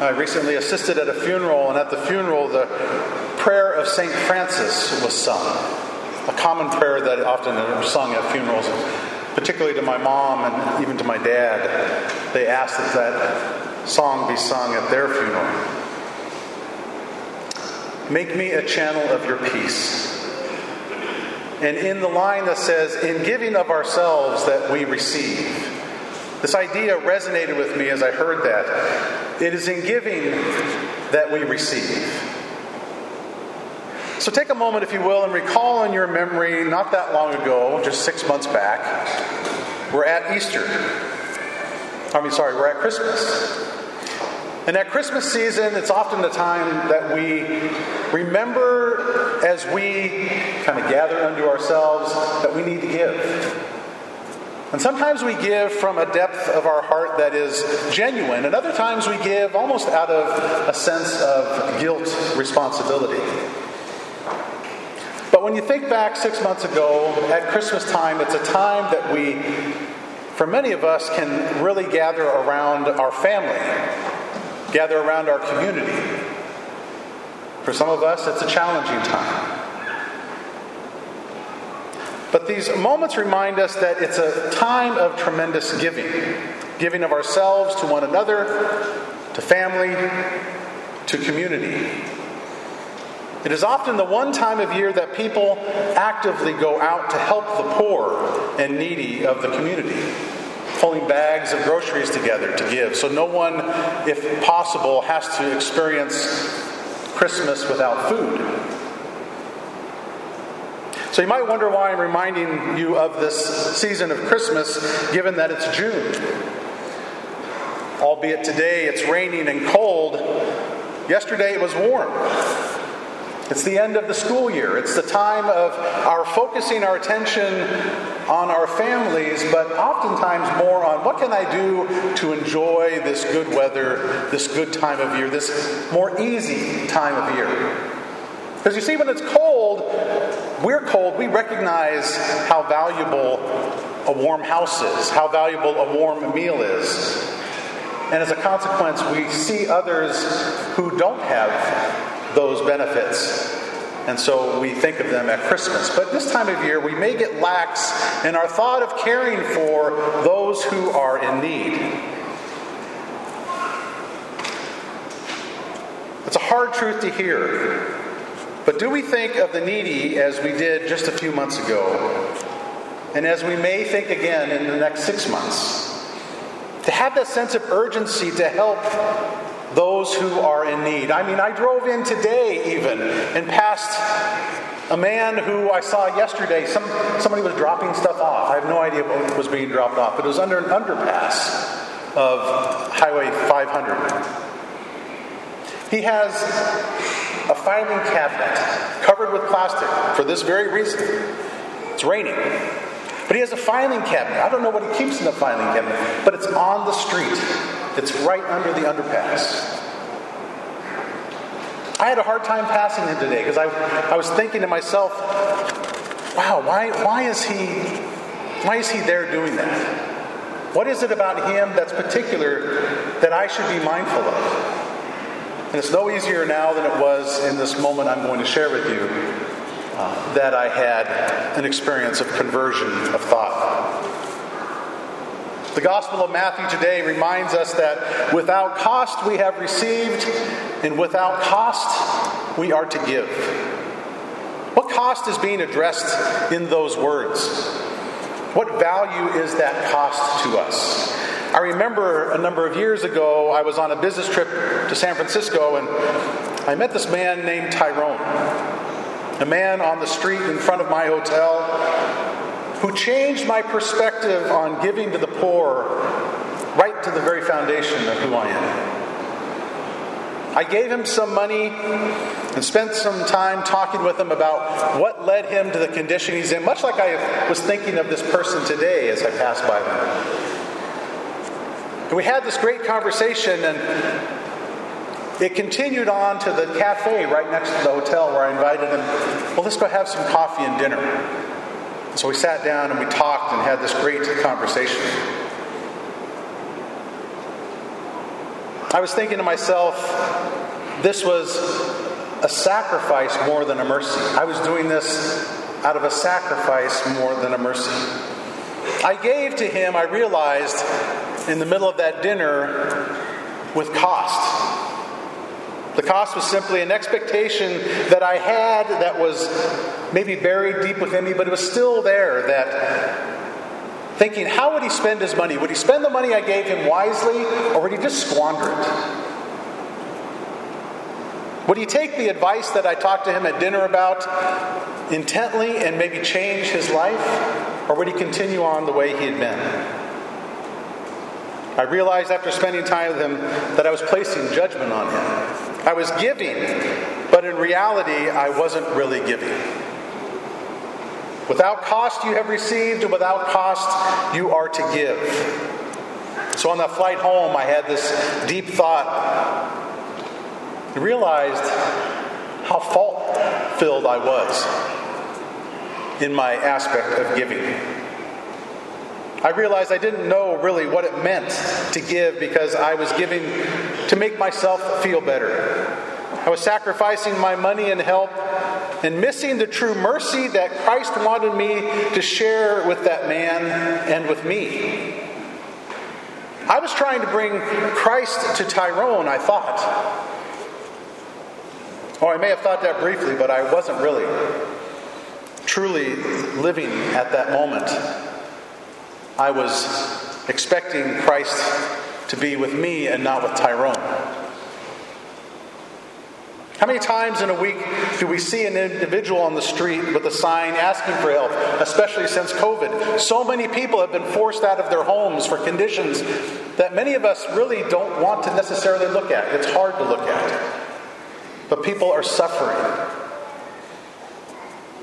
I recently assisted at a funeral, and at the funeral, the prayer of St. Francis was sung. A common prayer that often is sung at funerals, particularly to my mom and even to my dad. They asked that that song be sung at their funeral. Make me a channel of your peace. And in the line that says, in giving of ourselves that we receive, this idea resonated with me as I heard that. It is in giving that we receive. So take a moment, if you will, and recall in your memory not that long ago, just six months back, we're at Easter. I mean, sorry, we're at Christmas. And at Christmas season, it's often the time that we remember as we kind of gather unto ourselves that we need to give. And sometimes we give from a depth of our heart that is genuine, and other times we give almost out of a sense of guilt responsibility. But when you think back six months ago at Christmas time, it's a time that we, for many of us, can really gather around our family gather around our community. For some of us, it's a challenging time. But these moments remind us that it's a time of tremendous giving giving of ourselves to one another, to family, to community. It is often the one time of year that people actively go out to help the poor and needy of the community pulling bags of groceries together to give. So no one, if possible, has to experience Christmas without food. So you might wonder why I'm reminding you of this season of Christmas, given that it's June. Albeit today it's raining and cold, yesterday it was warm. It's the end of the school year. It's the time of our focusing our attention on our families, but oftentimes more on what can I do to enjoy this good weather, this good time of year, this more easy time of year. Because you see, when it's cold, we're cold, we recognize how valuable a warm house is, how valuable a warm meal is. And as a consequence, we see others who don't have those benefits. And so we think of them at Christmas. But this time of year, we may get lax in our thought of caring for those who are in need. It's a hard truth to hear. But do we think of the needy as we did just a few months ago? And as we may think again in the next six months? To have that sense of urgency to help those who are in need. I mean, I drove in today even and passed a man who I saw yesterday. Some, somebody was dropping stuff off. I have no idea what was being dropped off, but it was under an underpass of Highway 500. He has a filing cabinet covered with plastic for this very reason. It's raining. But he has a filing cabinet. I don't know what he keeps in the filing cabinet, but it's on the street. It's right under the underpass. I had a hard time passing him today because I, I was thinking to myself, wow, why, why, is he, why is he there doing that? What is it about him that's particular that I should be mindful of? And it's no easier now than it was in this moment I'm going to share with you uh, that I had an experience of conversion of thought. The Gospel of Matthew today reminds us that without cost we have received, and without cost we are to give. What cost is being addressed in those words? What value is that cost to us? I remember a number of years ago, I was on a business trip to San Francisco and I met this man named Tyrone. A man on the street in front of my hotel who changed my perspective on giving to the poor right to the very foundation of who I am. I gave him some money and spent some time talking with him about what led him to the condition he's in, much like I was thinking of this person today as I passed by them. And we had this great conversation, and it continued on to the cafe right next to the hotel where I invited him. Well, let's go have some coffee and dinner. So we sat down and we talked and had this great conversation. I was thinking to myself, this was a sacrifice more than a mercy. I was doing this out of a sacrifice more than a mercy. I gave to him, I realized, in the middle of that dinner with cost. The cost was simply an expectation that I had that was maybe buried deep within me, but it was still there that thinking, how would he spend his money? Would he spend the money I gave him wisely, or would he just squander it? Would he take the advice that I talked to him at dinner about intently and maybe change his life, or would he continue on the way he had been? I realized after spending time with him that I was placing judgment on him. I was giving, but in reality, I wasn't really giving. Without cost, you have received, and without cost, you are to give. So on that flight home, I had this deep thought. I realized how fault filled I was in my aspect of giving. I realized I didn't know really what it meant to give because I was giving to make myself feel better. I was sacrificing my money and help and missing the true mercy that Christ wanted me to share with that man and with me. I was trying to bring Christ to Tyrone, I thought. Or I may have thought that briefly, but I wasn't really truly living at that moment. I was expecting Christ to be with me and not with Tyrone. How many times in a week do we see an individual on the street with a sign asking for help, especially since COVID? So many people have been forced out of their homes for conditions that many of us really don't want to necessarily look at. It's hard to look at. But people are suffering.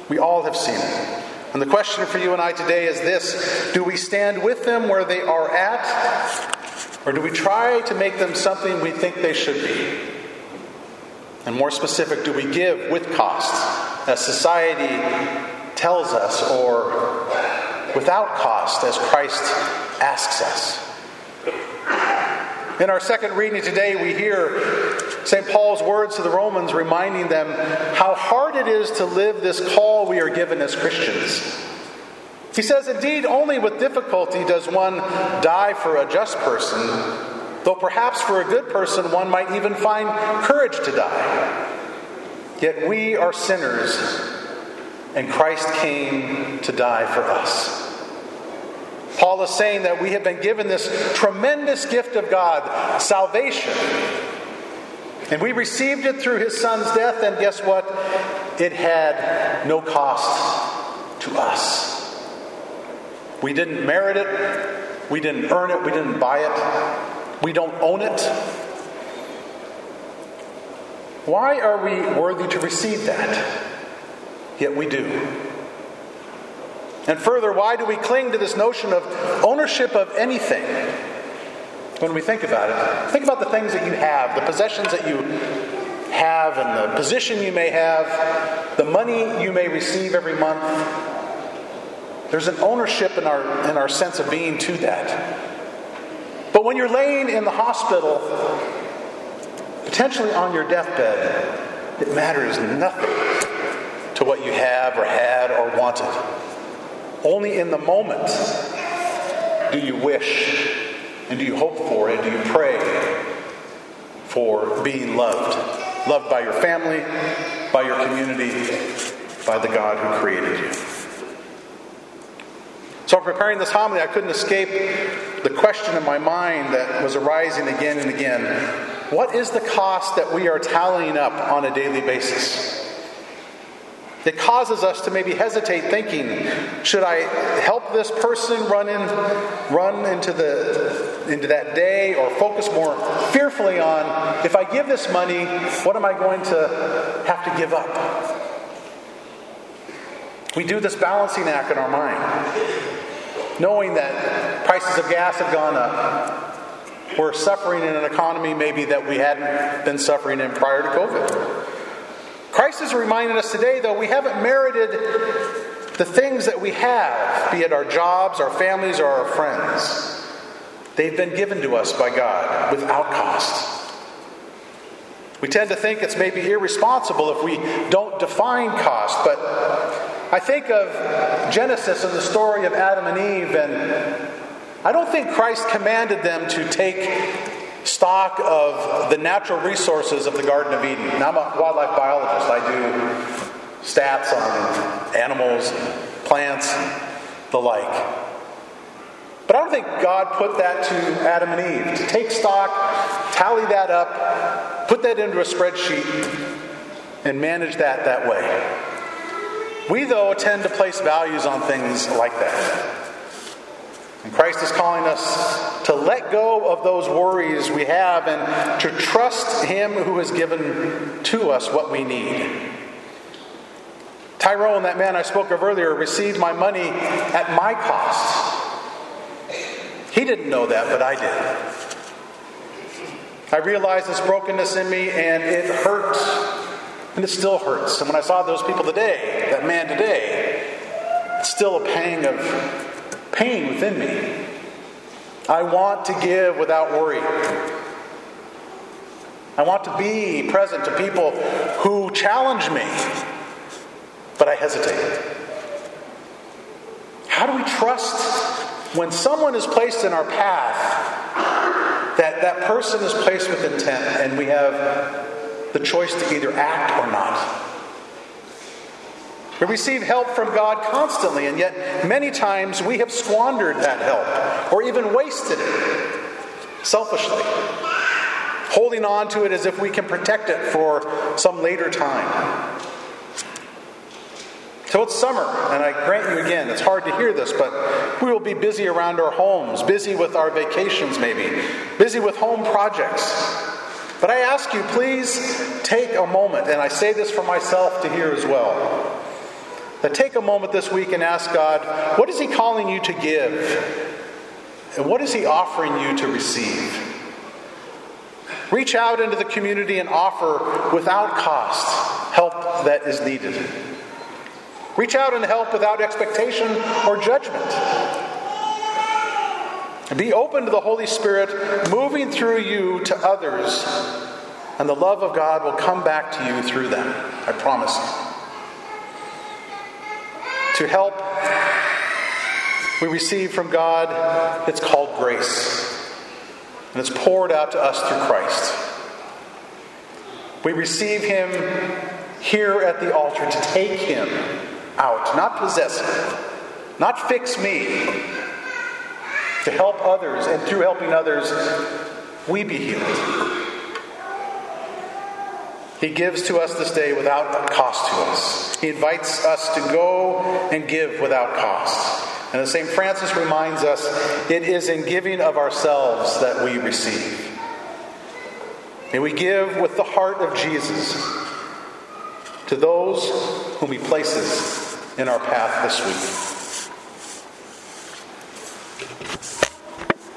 We all have seen it. And the question for you and I today is this Do we stand with them where they are at, or do we try to make them something we think they should be? And more specific, do we give with costs, as society tells us, or without cost, as Christ asks us? In our second reading today, we hear St. Paul's words to the Romans reminding them how hard it is to live this call we are given as Christians. He says, Indeed, only with difficulty does one die for a just person, though perhaps for a good person one might even find courage to die. Yet we are sinners, and Christ came to die for us. Paul is saying that we have been given this tremendous gift of God, salvation. And we received it through his son's death, and guess what? It had no cost to us. We didn't merit it, we didn't earn it, we didn't buy it, we don't own it. Why are we worthy to receive that? Yet we do. And further, why do we cling to this notion of ownership of anything? When we think about it, think about the things that you have, the possessions that you have, and the position you may have, the money you may receive every month. There's an ownership in our, in our sense of being to that. But when you're laying in the hospital, potentially on your deathbed, it matters nothing to what you have or had or wanted. Only in the moment do you wish and do you hope for and do you pray for being loved. Loved by your family, by your community, by the God who created you. So, in preparing this homily, I couldn't escape the question in my mind that was arising again and again what is the cost that we are tallying up on a daily basis? It causes us to maybe hesitate thinking, should I help this person run in run into the into that day or focus more fearfully on if I give this money, what am I going to have to give up? We do this balancing act in our mind, knowing that prices of gas have gone up. We're suffering in an economy maybe that we hadn't been suffering in prior to COVID. Christ is reminding us today, though, we haven't merited the things that we have, be it our jobs, our families, or our friends. They've been given to us by God without cost. We tend to think it's maybe irresponsible if we don't define cost, but I think of Genesis and the story of Adam and Eve, and I don't think Christ commanded them to take stock of the natural resources of the Garden of Eden. Now, I'm a wildlife biologist. I do stats on animals, plants, the like. But I don't think God put that to Adam and Eve to take stock, tally that up, put that into a spreadsheet, and manage that that way. We, though, tend to place values on things like that. And Christ is calling us to let go of those worries we have and to trust Him who has given to us what we need. Tyrone, that man I spoke of earlier, received my money at my cost. He didn't know that, but I did. I realized this brokenness in me, and it hurt. And it still hurts. And when I saw those people today, that man today, it's still a pang of pain within me. I want to give without worry. I want to be present to people who challenge me, but I hesitate. How do we trust when someone is placed in our path, that that person is placed with intent and we have the choice to either act or not. We receive help from God constantly, and yet many times we have squandered that help or even wasted it selfishly, holding on to it as if we can protect it for some later time. So it's summer, and I grant you again, it's hard to hear this, but we will be busy around our homes, busy with our vacations, maybe, busy with home projects. But I ask you, please take a moment, and I say this for myself to hear as well. That take a moment this week and ask God, what is He calling you to give? And what is He offering you to receive? Reach out into the community and offer without cost help that is needed. Reach out and help without expectation or judgment. Be open to the Holy Spirit moving through you to others, and the love of God will come back to you through them. I promise you. To help we receive from God, it's called grace. And it's poured out to us through Christ. We receive Him here at the altar to take Him out, not possess it, not fix me, to help others, and through helping others, we be healed. He gives to us this day without cost to us. He invites us to go and give without cost. And as St. Francis reminds us, it is in giving of ourselves that we receive. May we give with the heart of Jesus to those whom He places in our path this week.